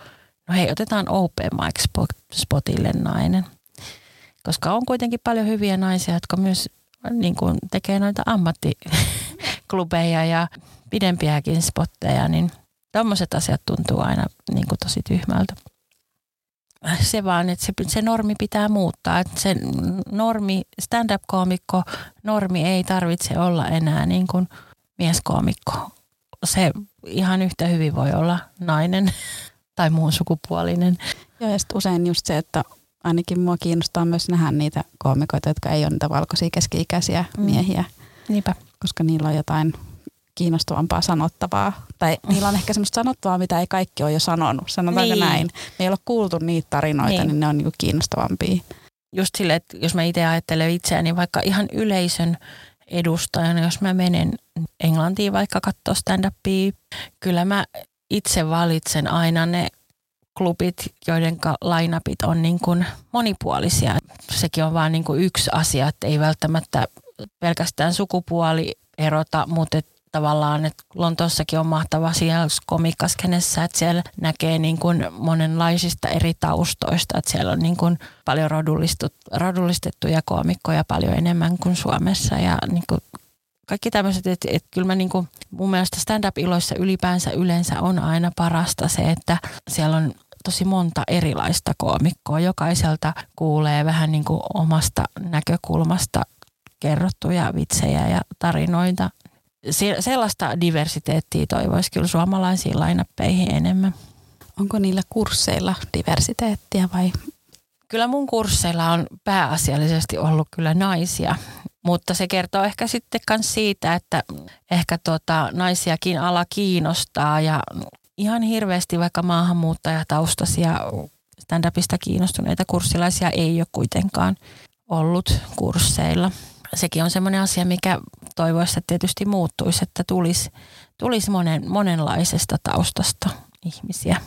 no hei, otetaan open mic spotille nainen. Koska on kuitenkin paljon hyviä naisia, jotka myös niin kuin tekee noita ammattiklubeja ja pidempiäkin spotteja, niin Tämmöiset asiat tuntuu aina niin kuin tosi tyhmältä. Se vaan, että se, se normi pitää muuttaa. Että se normi, stand-up-koomikko, normi ei tarvitse olla enää niin kuin mieskoomikko. Se ihan yhtä hyvin voi olla nainen [laughs] tai muun sukupuolinen. Joo, ja usein just se, että ainakin mua kiinnostaa myös nähdä niitä koomikoita, jotka ei ole niitä valkoisia keski-ikäisiä mm. miehiä. Niinpä. Koska niillä on jotain kiinnostavampaa sanottavaa. Tai niillä on ehkä semmoista sanottavaa, mitä ei kaikki ole jo sanonut. Sanotaanko niin. näin? Me ei ole kuultu niitä tarinoita, niin, niin ne on niinku kiinnostavampia. Just sille, että jos mä itse ajattelen itseäni vaikka ihan yleisön edustajana, jos mä menen Englantiin vaikka katsoa stand-upia, kyllä mä itse valitsen aina ne klubit, joiden lainapit on niin kuin monipuolisia. Sekin on vain niin kuin yksi asia, että ei välttämättä pelkästään sukupuoli erota, mutta et tavallaan, että Lontoossakin on mahtava siellä komikkaskenessä, että siellä näkee niin kuin monenlaisista eri taustoista, että siellä on niin kuin paljon rodullistettuja koomikkoja paljon enemmän kuin Suomessa ja niin kuin kaikki tämmöiset, että, että kyllä mä niin kuin, mun mielestä stand-up-iloissa ylipäänsä yleensä on aina parasta se, että siellä on tosi monta erilaista koomikkoa. Jokaiselta kuulee vähän niin kuin omasta näkökulmasta kerrottuja vitsejä ja tarinoita. Se, sellaista diversiteettiä toivoisi kyllä suomalaisiin lainappeihin enemmän. Onko niillä kursseilla diversiteettiä vai? Kyllä mun kursseilla on pääasiallisesti ollut kyllä naisia, mutta se kertoo ehkä sitten myös siitä, että ehkä tota, naisiakin ala kiinnostaa ja ihan hirveästi vaikka maahanmuuttajataustaisia stand-upista kiinnostuneita kurssilaisia ei ole kuitenkaan ollut kursseilla. Sekin on semmoinen asia, mikä toivoisi, että tietysti muuttuisi, että tulisi, tulisi monen, monenlaisesta taustasta ihmisiä.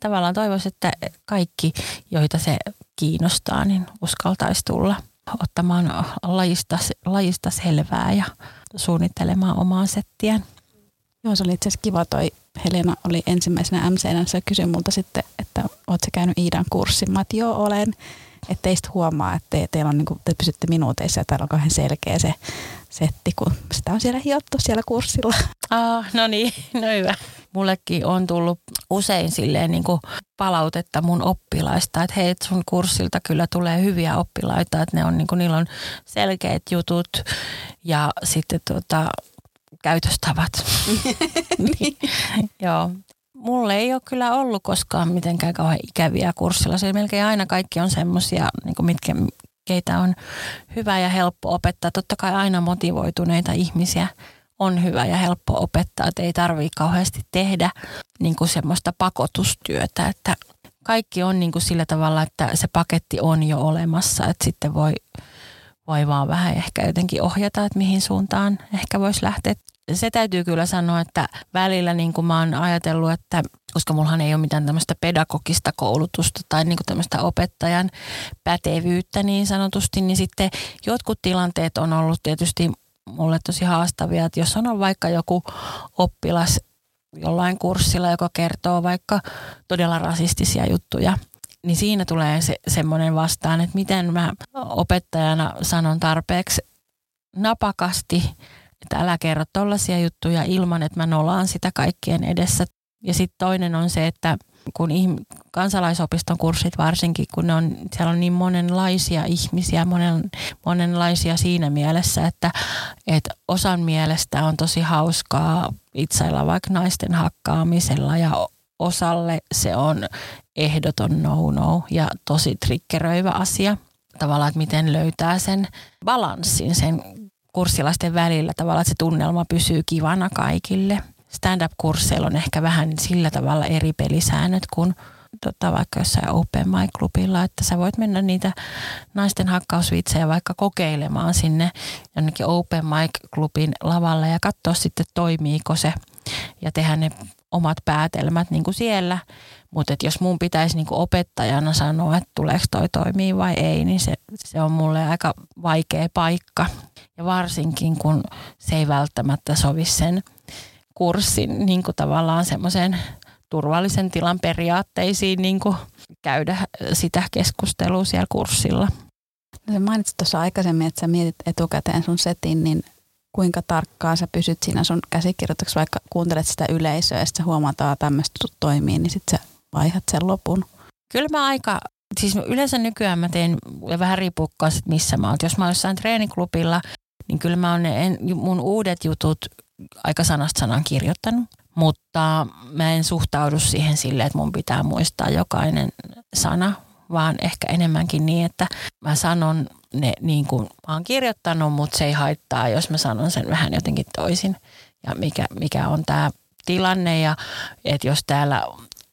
Tavallaan toivoisi, että kaikki, joita se kiinnostaa, niin uskaltaisi tulla ottamaan lajista, lajista selvää ja suunnittelemaan omaa settiään. Joo, se oli itse asiassa kiva toi Helena oli ensimmäisenä MCnä, se kysyi multa sitten, että oot sä käynyt Iidan kurssin? Mä että joo olen, että teistä huomaa, että te, teillä on, niin kuin, te pysytte minuuteissa ja täällä on kauhean selkeä se setti, kun sitä on siellä hiottu siellä kurssilla. Ah, no niin, no hyvä. Mullekin on tullut usein silleen niin kuin palautetta mun oppilaista, että hei, sun kurssilta kyllä tulee hyviä oppilaita, että ne on, niin kuin, niillä on selkeät jutut ja sitten tota, käytöstavat. [laughs] niin. Joo. Mulle ei ole kyllä ollut koskaan mitenkään kauhean ikäviä kurssilla. Se melkein aina kaikki on semmoisia, niin mitkä, keitä on hyvä ja helppo opettaa. Totta kai aina motivoituneita ihmisiä on hyvä ja helppo opettaa, että ei tarvitse kauheasti tehdä niin kuin semmoista pakotustyötä, että kaikki on niin kuin sillä tavalla, että se paketti on jo olemassa, että sitten voi, voi vaan vähän ehkä jotenkin ohjata, että mihin suuntaan ehkä voisi lähteä se täytyy kyllä sanoa, että välillä niin kuin mä oon ajatellut, että koska mullahan ei ole mitään tämmöistä pedagogista koulutusta tai niin kuin tämmöistä opettajan pätevyyttä niin sanotusti, niin sitten jotkut tilanteet on ollut tietysti mulle tosi haastavia, että jos on vaikka joku oppilas jollain kurssilla, joka kertoo vaikka todella rasistisia juttuja, niin siinä tulee se, semmoinen vastaan, että miten mä opettajana sanon tarpeeksi napakasti että älä kerro tollaisia juttuja ilman, että mä nolaan sitä kaikkien edessä. Ja sitten toinen on se, että kun ihm- kansalaisopiston kurssit varsinkin, kun ne on, siellä on niin monenlaisia ihmisiä, monen, monenlaisia siinä mielessä, että, että osan mielestä on tosi hauskaa itseillä vaikka naisten hakkaamisella ja osalle se on ehdoton no-no ja tosi triggeröivä asia. Tavallaan, että miten löytää sen balanssin sen kurssilaisten välillä tavalla, että se tunnelma pysyy kivana kaikille. Stand-up-kursseilla on ehkä vähän sillä tavalla eri pelisäännöt kuin tota, vaikka jossain open mic-klubilla, että sä voit mennä niitä naisten hakkausvitsejä vaikka kokeilemaan sinne jonnekin open mic-klubin lavalle ja katsoa sitten toimiiko se ja tehdä ne omat päätelmät niin kuin siellä. Mutta jos mun pitäisi niin kuin opettajana sanoa, että tuleeko toi toimii vai ei, niin se, se on mulle aika vaikea paikka. Ja varsinkin kun se ei välttämättä sovi sen kurssin niin kuin tavallaan semmoisen turvallisen tilan periaatteisiin niin kuin käydä sitä keskustelua siellä kurssilla. No mainitsit tuossa aikaisemmin, että sä mietit etukäteen sun setin, niin kuinka tarkkaan sä pysyt siinä sun käsikirjoituksessa, vaikka kuuntelet sitä yleisöä ja sitten huomataan, että tämmöistä toimii, niin sitten sä vaihat sen lopun. Kyllä mä aika, siis yleensä nykyään mä teen, ja vähän riippuu missä mä oon. Jos mä oon jossain treeniklubilla, niin kyllä mä oon ne, mun uudet jutut aika sanasta sanan kirjoittanut. Mutta mä en suhtaudu siihen silleen, että mun pitää muistaa jokainen sana, vaan ehkä enemmänkin niin, että mä sanon ne niin kuin mä oon kirjoittanut, mutta se ei haittaa, jos mä sanon sen vähän jotenkin toisin. Ja mikä, mikä on tämä tilanne ja että jos täällä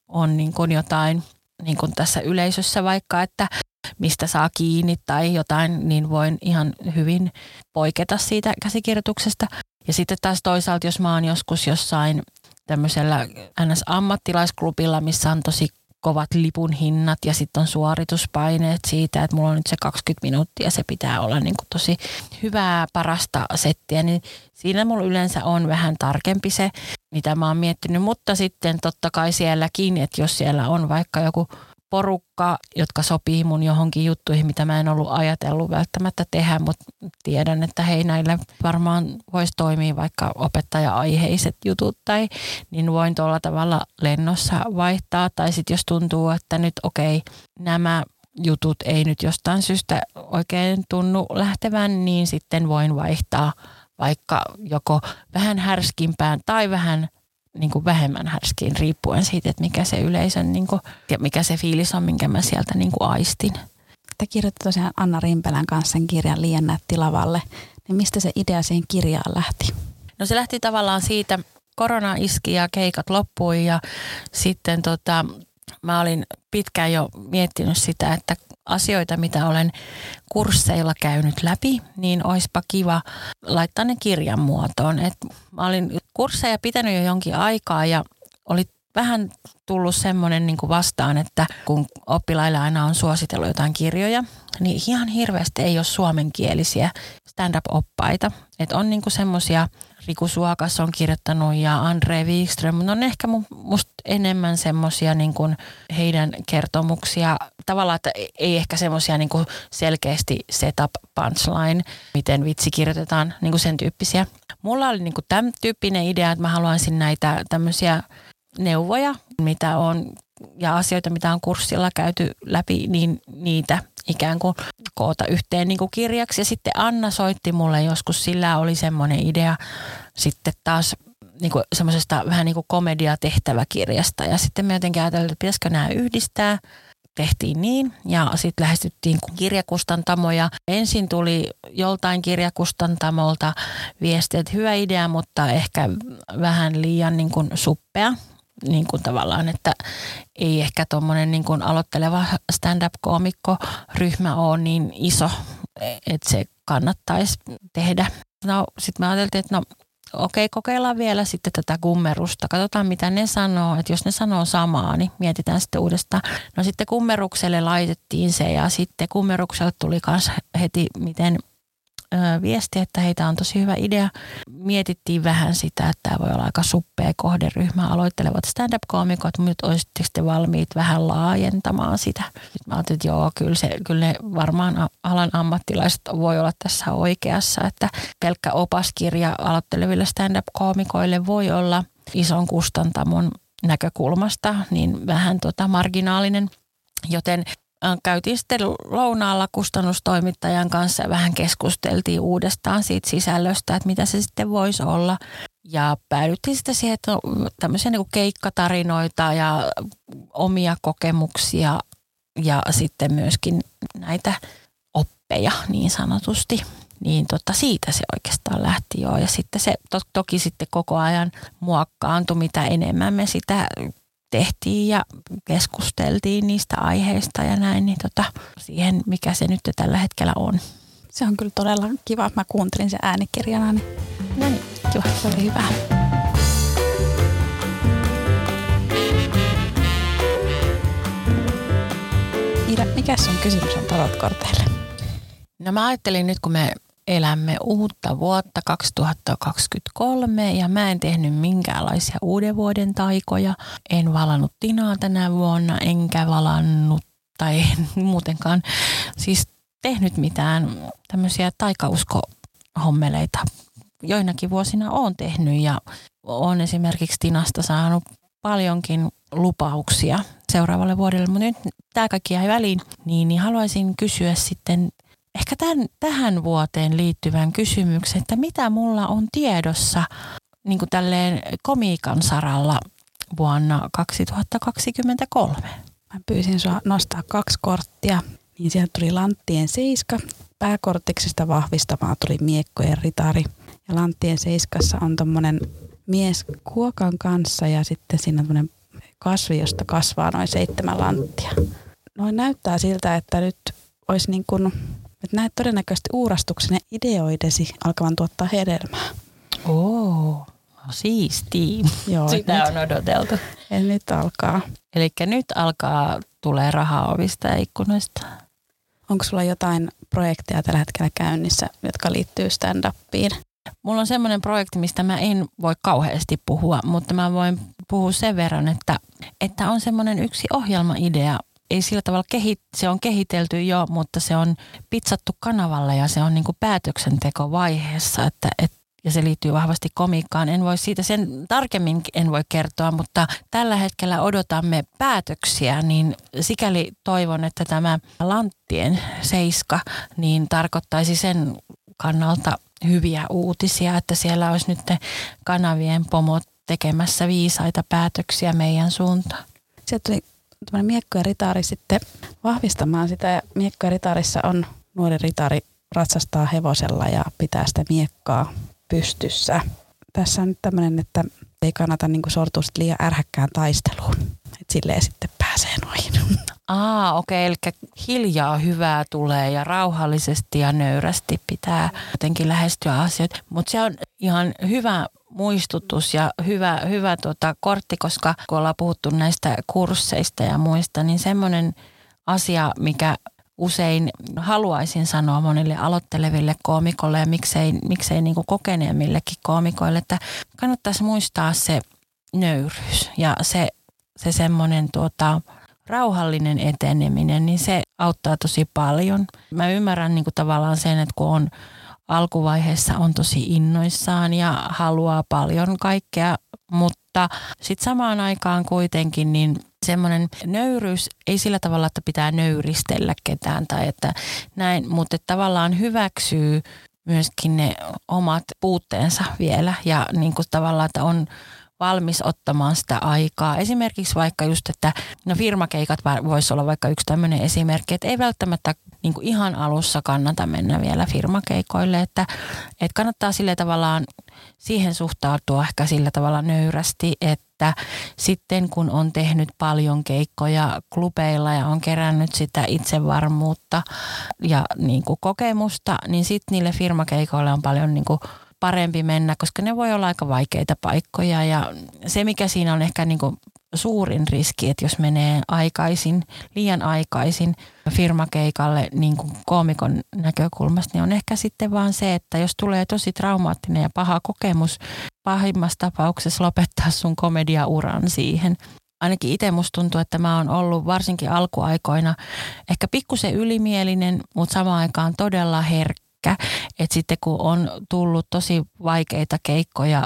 on niin kuin jotain niin kuin tässä yleisössä vaikka, että mistä saa kiinni tai jotain, niin voin ihan hyvin poiketa siitä käsikirjoituksesta. Ja sitten taas toisaalta, jos mä oon joskus jossain tämmöisellä NS-ammattilaisklubilla, missä on tosi kovat lipun hinnat ja sitten on suorituspaineet siitä, että mulla on nyt se 20 minuuttia, se pitää olla niin kuin tosi hyvää, parasta settiä, niin siinä mulla yleensä on vähän tarkempi se, mitä mä oon miettinyt, mutta sitten totta kai sielläkin, että jos siellä on vaikka joku porukka, jotka sopii mun johonkin juttuihin, mitä mä en ollut ajatellut välttämättä tehdä, mutta tiedän, että hei näille varmaan voisi toimia vaikka opettaja-aiheiset jutut tai niin voin tuolla tavalla lennossa vaihtaa. Tai sitten jos tuntuu, että nyt okei, nämä jutut ei nyt jostain syystä oikein tunnu lähtevän, niin sitten voin vaihtaa vaikka joko vähän härskimpään tai vähän niin kuin vähemmän härskiin riippuen siitä, että mikä se yleisön niin kuin, ja mikä se fiilis on, minkä mä sieltä niin kuin aistin. Te kirjoitte tosiaan Anna Rimpelän kanssa sen kirjan Liian nätti lavalle. Niin mistä se idea siihen kirjaan lähti? No se lähti tavallaan siitä, korona iski ja keikat loppui ja sitten tota, mä olin pitkään jo miettinyt sitä, että asioita, mitä olen kursseilla käynyt läpi, niin olisipa kiva laittaa ne kirjan muotoon. Et mä olin kursseja pitänyt jo jonkin aikaa ja oli vähän tullut semmoinen niin vastaan, että kun oppilaille aina on suositellut jotain kirjoja, niin ihan hirveästi ei ole suomenkielisiä stand-up-oppaita. Että on niin semmoisia Riku Suokas on kirjoittanut ja Andre Wikström, mutta on ehkä musta enemmän semmoisia niin kuin heidän kertomuksia. Tavallaan, että ei ehkä semmoisia niin kuin selkeästi setup punchline, miten vitsi kirjoitetaan, niin kuin sen tyyppisiä. Mulla oli niin kuin tämän tyyppinen idea, että mä haluaisin näitä tämmöisiä neuvoja, mitä on ja asioita, mitä on kurssilla käyty läpi, niin niitä ikään kuin koota yhteen niin kuin kirjaksi. Ja sitten Anna soitti mulle joskus, sillä oli semmoinen idea sitten taas niin kuin semmoisesta vähän niin kuin komediatehtäväkirjasta. Ja sitten me jotenkin ajattelin, että pitäisikö nämä yhdistää. Tehtiin niin ja sitten lähestyttiin kirjakustantamoja. Ensin tuli joltain kirjakustantamolta viesti, että hyvä idea, mutta ehkä vähän liian niin kuin suppea niin kuin tavallaan, että ei ehkä tuommoinen niin kuin aloitteleva stand-up-koomikko-ryhmä ole niin iso, että se kannattaisi tehdä. No sitten me ajateltiin, että no okei, kokeillaan vielä sitten tätä kummerusta. Katsotaan, mitä ne sanoo. Että jos ne sanoo samaa, niin mietitään sitten uudestaan. No sitten kummerukselle laitettiin se ja sitten kummerukselle tuli myös heti, miten viesti, että heitä on tosi hyvä idea. Mietittiin vähän sitä, että tämä voi olla aika suppea kohderyhmä, aloittelevat stand-up-koomikot, mutta olisitte sitten valmiit vähän laajentamaan sitä. Nyt mä ajattelin, että joo, kyllä, se, kyllä ne varmaan alan ammattilaiset voi olla tässä oikeassa, että pelkkä opaskirja aloitteleville stand-up-koomikoille voi olla ison kustantamon näkökulmasta niin vähän tota marginaalinen. Joten käytiin sitten lounaalla kustannustoimittajan kanssa ja vähän keskusteltiin uudestaan siitä sisällöstä, että mitä se sitten voisi olla. Ja päädyttiin sitten siihen, että no, tämmöisiä niin keikkatarinoita ja omia kokemuksia ja sitten myöskin näitä oppeja niin sanotusti. Niin tota, siitä se oikeastaan lähti jo. Ja sitten se to, toki sitten koko ajan muokkaantui, mitä enemmän me sitä tehtiin ja keskusteltiin niistä aiheista ja näin, niin tota, siihen mikä se nyt tällä hetkellä on. Se on kyllä todella kiva. Mä kuuntelin sen äänikirjana, niin, no niin kiva, se oli hyvä. Ida, mikä sun kysymys on tarotkorteille? No mä ajattelin nyt, kun me elämme uutta vuotta 2023 ja mä en tehnyt minkäänlaisia uuden vuoden taikoja. En valannut tinaa tänä vuonna, enkä valannut tai [laughs] muutenkaan siis tehnyt mitään tämmöisiä taikausko-hommeleita. Joinakin vuosina olen tehnyt ja olen esimerkiksi Tinasta saanut paljonkin lupauksia seuraavalle vuodelle, mutta nyt tämä kaikki jäi väliin, niin, niin haluaisin kysyä sitten ehkä tämän, tähän vuoteen liittyvän kysymyksen, että mitä mulla on tiedossa niin kuin tälleen komiikan saralla vuonna 2023? Mä pyysin sua nostaa kaksi korttia, niin sieltä tuli Lanttien seiska. Pääkortiksesta vahvistamaan tuli miekkojen ritari. Ja Lanttien seiskassa on tommonen mies kuokan kanssa ja sitten siinä on kasvi, josta kasvaa noin seitsemän lanttia. Noin näyttää siltä, että nyt olisi niin kuin, että näet todennäköisesti uurastuksen ja ideoidesi alkavan tuottaa hedelmää. Oo, siisti. Joo, Sitä nyt, on odoteltu. et nyt alkaa. Eli nyt alkaa tulee rahaa ovista ja ikkunoista. Onko sulla jotain projekteja tällä hetkellä käynnissä, jotka liittyy stand-upiin? Mulla on semmoinen projekti, mistä mä en voi kauheasti puhua, mutta mä voin puhua sen verran, että, että on semmoinen yksi ohjelmaidea. Ei sillä tavalla, kehit, se on kehitelty jo, mutta se on pizzattu kanavalle ja se on niin kuin päätöksentekovaiheessa, että, et, ja se liittyy vahvasti komiikkaan. En voi siitä sen tarkemmin en voi kertoa, mutta tällä hetkellä odotamme päätöksiä, niin sikäli toivon, että tämä Lanttien seiska niin tarkoittaisi sen kannalta hyviä uutisia, että siellä olisi nyt kanavien pomot tekemässä viisaita päätöksiä meidän suuntaan. Sieltä tuli tämmöinen miekko ja ritaari sitten vahvistamaan sitä. Ja miekko ja ritaarissa on nuori ritaari ratsastaa hevosella ja pitää sitä miekkaa pystyssä. Tässä on nyt tämmöinen, että ei kannata niin sortua liian ärhäkkään taisteluun. Että silleen sitten pääsee noihin. Aa, okei, okay, eli hiljaa hyvää tulee ja rauhallisesti ja nöyrästi pitää jotenkin lähestyä asioita. Mutta se on ihan hyvä muistutus ja hyvä, hyvä tota kortti, koska kun ollaan puhuttu näistä kursseista ja muista, niin semmoinen asia, mikä usein haluaisin sanoa monille aloitteleville koomikolle ja miksei, miksei niin kokeneemmillekin koomikoille, että kannattaisi muistaa se nöyryys ja se, se semmoinen tuota, rauhallinen eteneminen, niin se auttaa tosi paljon. Mä ymmärrän niin kuin tavallaan sen, että kun on alkuvaiheessa on tosi innoissaan ja haluaa paljon kaikkea, mutta sitten samaan aikaan kuitenkin niin semmoinen nöyryys, ei sillä tavalla, että pitää nöyristellä ketään tai että näin, mutta että tavallaan hyväksyy myöskin ne omat puutteensa vielä ja niin kuin tavallaan, että on valmis ottamaan sitä aikaa. Esimerkiksi vaikka just, että no firmakeikat voisi olla vaikka yksi tämmöinen esimerkki, että ei välttämättä niin kuin ihan alussa kannata mennä vielä firmakeikoille, että, että kannattaa sille tavallaan siihen suhtautua ehkä sillä tavalla nöyrästi, että sitten kun on tehnyt paljon keikkoja klubeilla ja on kerännyt sitä itsevarmuutta ja niin kuin kokemusta, niin sitten niille firmakeikoille on paljon niin kuin parempi mennä, koska ne voi olla aika vaikeita paikkoja ja se mikä siinä on ehkä niin kuin suurin riski, että jos menee aikaisin, liian aikaisin firmakeikalle niin kuin koomikon näkökulmasta, niin on ehkä sitten vaan se, että jos tulee tosi traumaattinen ja paha kokemus, pahimmassa tapauksessa lopettaa sun komediauran siihen. Ainakin itse musta tuntuu, että mä oon ollut varsinkin alkuaikoina ehkä pikkusen ylimielinen, mutta samaan aikaan todella herkkä. Että sitten kun on tullut tosi vaikeita keikkoja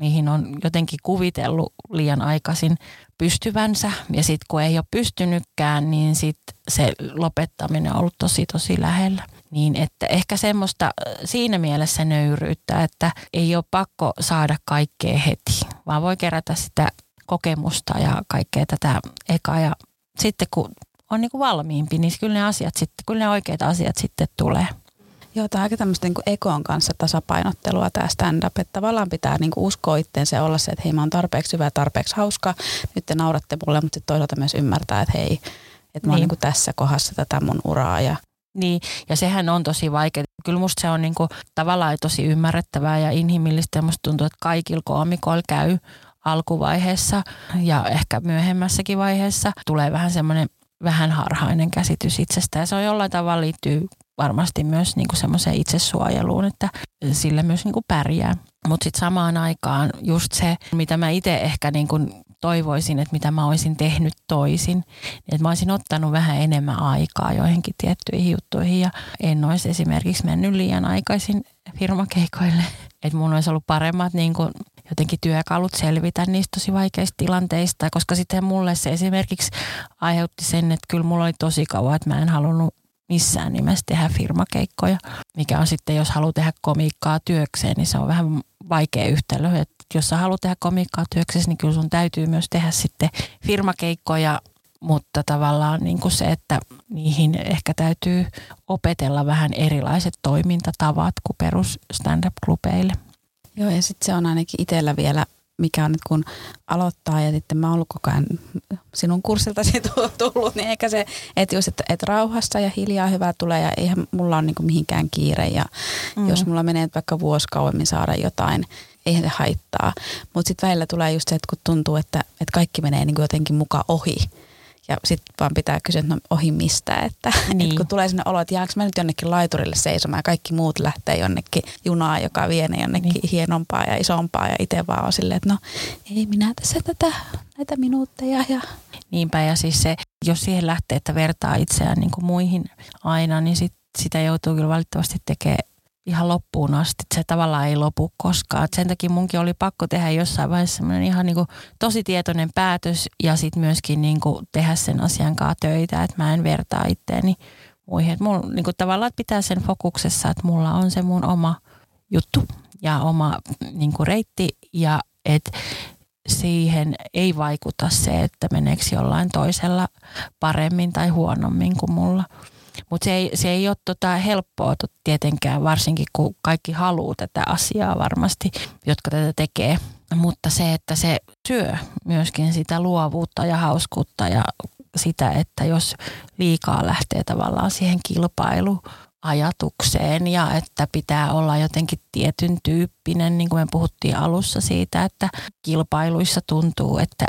mihin on jotenkin kuvitellut liian aikaisin pystyvänsä. Ja sitten kun ei ole pystynytkään, niin sitten se lopettaminen on ollut tosi tosi lähellä. Niin että ehkä semmoista äh, siinä mielessä nöyryyttä, että ei ole pakko saada kaikkea heti, vaan voi kerätä sitä kokemusta ja kaikkea tätä ekaa. Ja sitten kun on niin kuin valmiimpi, niin kyllä ne asiat sitten, kyllä ne oikeat asiat sitten tulee. Joo, tämä on aika tämmöistä niin ekon kanssa tasapainottelua tämä stand-up, että tavallaan pitää niin kuin uskoa itseensä olla se, että hei mä oon tarpeeksi hyvä ja tarpeeksi hauska, nyt te nauratte mulle, mutta sitten toisaalta myös ymmärtää, että hei, että mä oon niin. Niin tässä kohdassa tätä mun uraa ja niin, ja sehän on tosi vaikea. Kyllä musta se on niinku tavallaan tosi ymmärrettävää ja inhimillistä. Ja musta tuntuu, että kaikilla koomikoilla käy alkuvaiheessa ja ehkä myöhemmässäkin vaiheessa tulee vähän semmoinen vähän harhainen käsitys itsestä. Ja se on jollain tavalla liittyy varmasti myös niin kuin semmoiseen itsesuojeluun, että sillä myös niin kuin pärjää. Mutta sitten samaan aikaan just se, mitä mä itse ehkä niin kuin toivoisin, että mitä mä olisin tehnyt toisin, että mä olisin ottanut vähän enemmän aikaa joihinkin tiettyihin juttuihin ja en olisi esimerkiksi mennyt liian aikaisin firmakeikoille. [laughs] Että mun olisi ollut paremmat niin kuin jotenkin työkalut selvitä niistä tosi vaikeista tilanteista, koska sitten mulle se esimerkiksi aiheutti sen, että kyllä mulla oli tosi kauan, että mä en halunnut missään nimessä tehdä firmakeikkoja, mikä on sitten, jos haluaa tehdä komiikkaa työkseen, niin se on vähän vaikea yhtälö. Että jos sä haluat tehdä komiikkaa työkseen, niin kyllä sun täytyy myös tehdä sitten firmakeikkoja mutta tavallaan niin kuin se, että niihin ehkä täytyy opetella vähän erilaiset toimintatavat kuin perus stand-up-klubeille. Joo, ja sitten se on ainakin itsellä vielä, mikä on nyt kun aloittaa ja sitten mä oon ollut koko ajan sinun kurssiltasi [laughs] tullut, niin eikä se, että jos et, et rauhassa ja hiljaa hyvä tulee ja eihän mulla ole niinku mihinkään kiire ja mm. jos mulla menee vaikka vuosi kauemmin saada jotain, eihän se haittaa. Mutta sitten välillä tulee just se, että kun tuntuu, että, että kaikki menee niinku jotenkin mukaan ohi, ja sitten vaan pitää kysyä, että no ohi mistä. Että, [laughs] niin. että kun tulee sinne olo, että jäänkö mä nyt jonnekin laiturille seisomaan ja kaikki muut lähtee jonnekin junaan, joka vie ne jonnekin niin. hienompaa ja isompaa ja itse vaan on silleen, että no ei minä tässä tätä, näitä minuutteja. Ja... Niinpä ja siis se, jos siihen lähtee, että vertaa itseään niin kuin muihin aina, niin sit, sitä joutuu kyllä valitettavasti tekemään ihan loppuun asti. Se tavallaan ei lopu koskaan. Et sen takia munkin oli pakko tehdä jossain vaiheessa semmoinen ihan niin kuin tosi tietoinen päätös ja sitten myöskin niin kuin tehdä sen asian kanssa töitä, että mä en vertaa itteeni muihin. Et mulla niin tavallaan pitää sen fokuksessa, että mulla on se mun oma juttu ja oma niin kuin reitti ja että siihen ei vaikuta se, että meneekö jollain toisella paremmin tai huonommin kuin mulla. Mutta se ei, se ei ole tota helppoa tietenkään, varsinkin kun kaikki haluaa tätä asiaa varmasti, jotka tätä tekee. Mutta se, että se syö myöskin sitä luovuutta ja hauskuutta ja sitä, että jos liikaa lähtee tavallaan siihen kilpailuajatukseen ja että pitää olla jotenkin tietyn tyyppinen, niin kuin me puhuttiin alussa siitä, että kilpailuissa tuntuu, että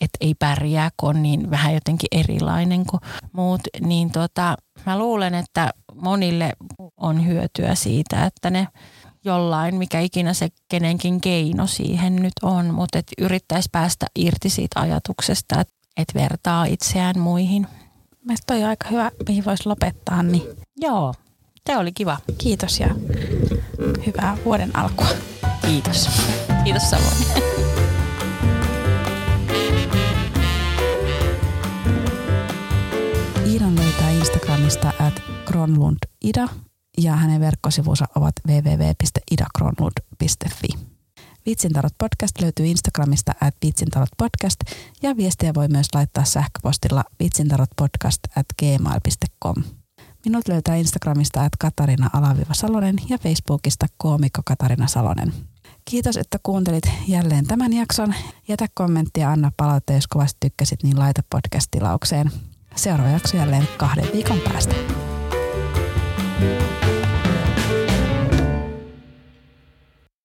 että ei pärjää, kun on niin vähän jotenkin erilainen kuin muut, niin tota, mä luulen, että monille on hyötyä siitä, että ne jollain, mikä ikinä se kenenkin keino siihen nyt on, mutta että yrittäisi päästä irti siitä ajatuksesta, että et vertaa itseään muihin. Mielestäni toi on aika hyvä, mihin voisi lopettaa. Niin. Joo, se oli kiva. Kiitos ja hyvää vuoden alkua. Kiitos. Kiitos samoin. Instagramista at kronlundida ja hänen verkkosivunsa ovat www.idakronlund.fi. Vitsintarot podcast löytyy Instagramista at vitsintarot podcast ja viestiä voi myös laittaa sähköpostilla vitsintarotpodcast at gmail.com. Minut löytää Instagramista at Katarina Alaviva Salonen ja Facebookista koomikko Katarina Salonen. Kiitos, että kuuntelit jälleen tämän jakson. Jätä kommenttia, anna palautetta, jos kovasti tykkäsit, niin laita podcast-tilaukseen. Seuraava jakso jälleen kahden viikon päästä. thank you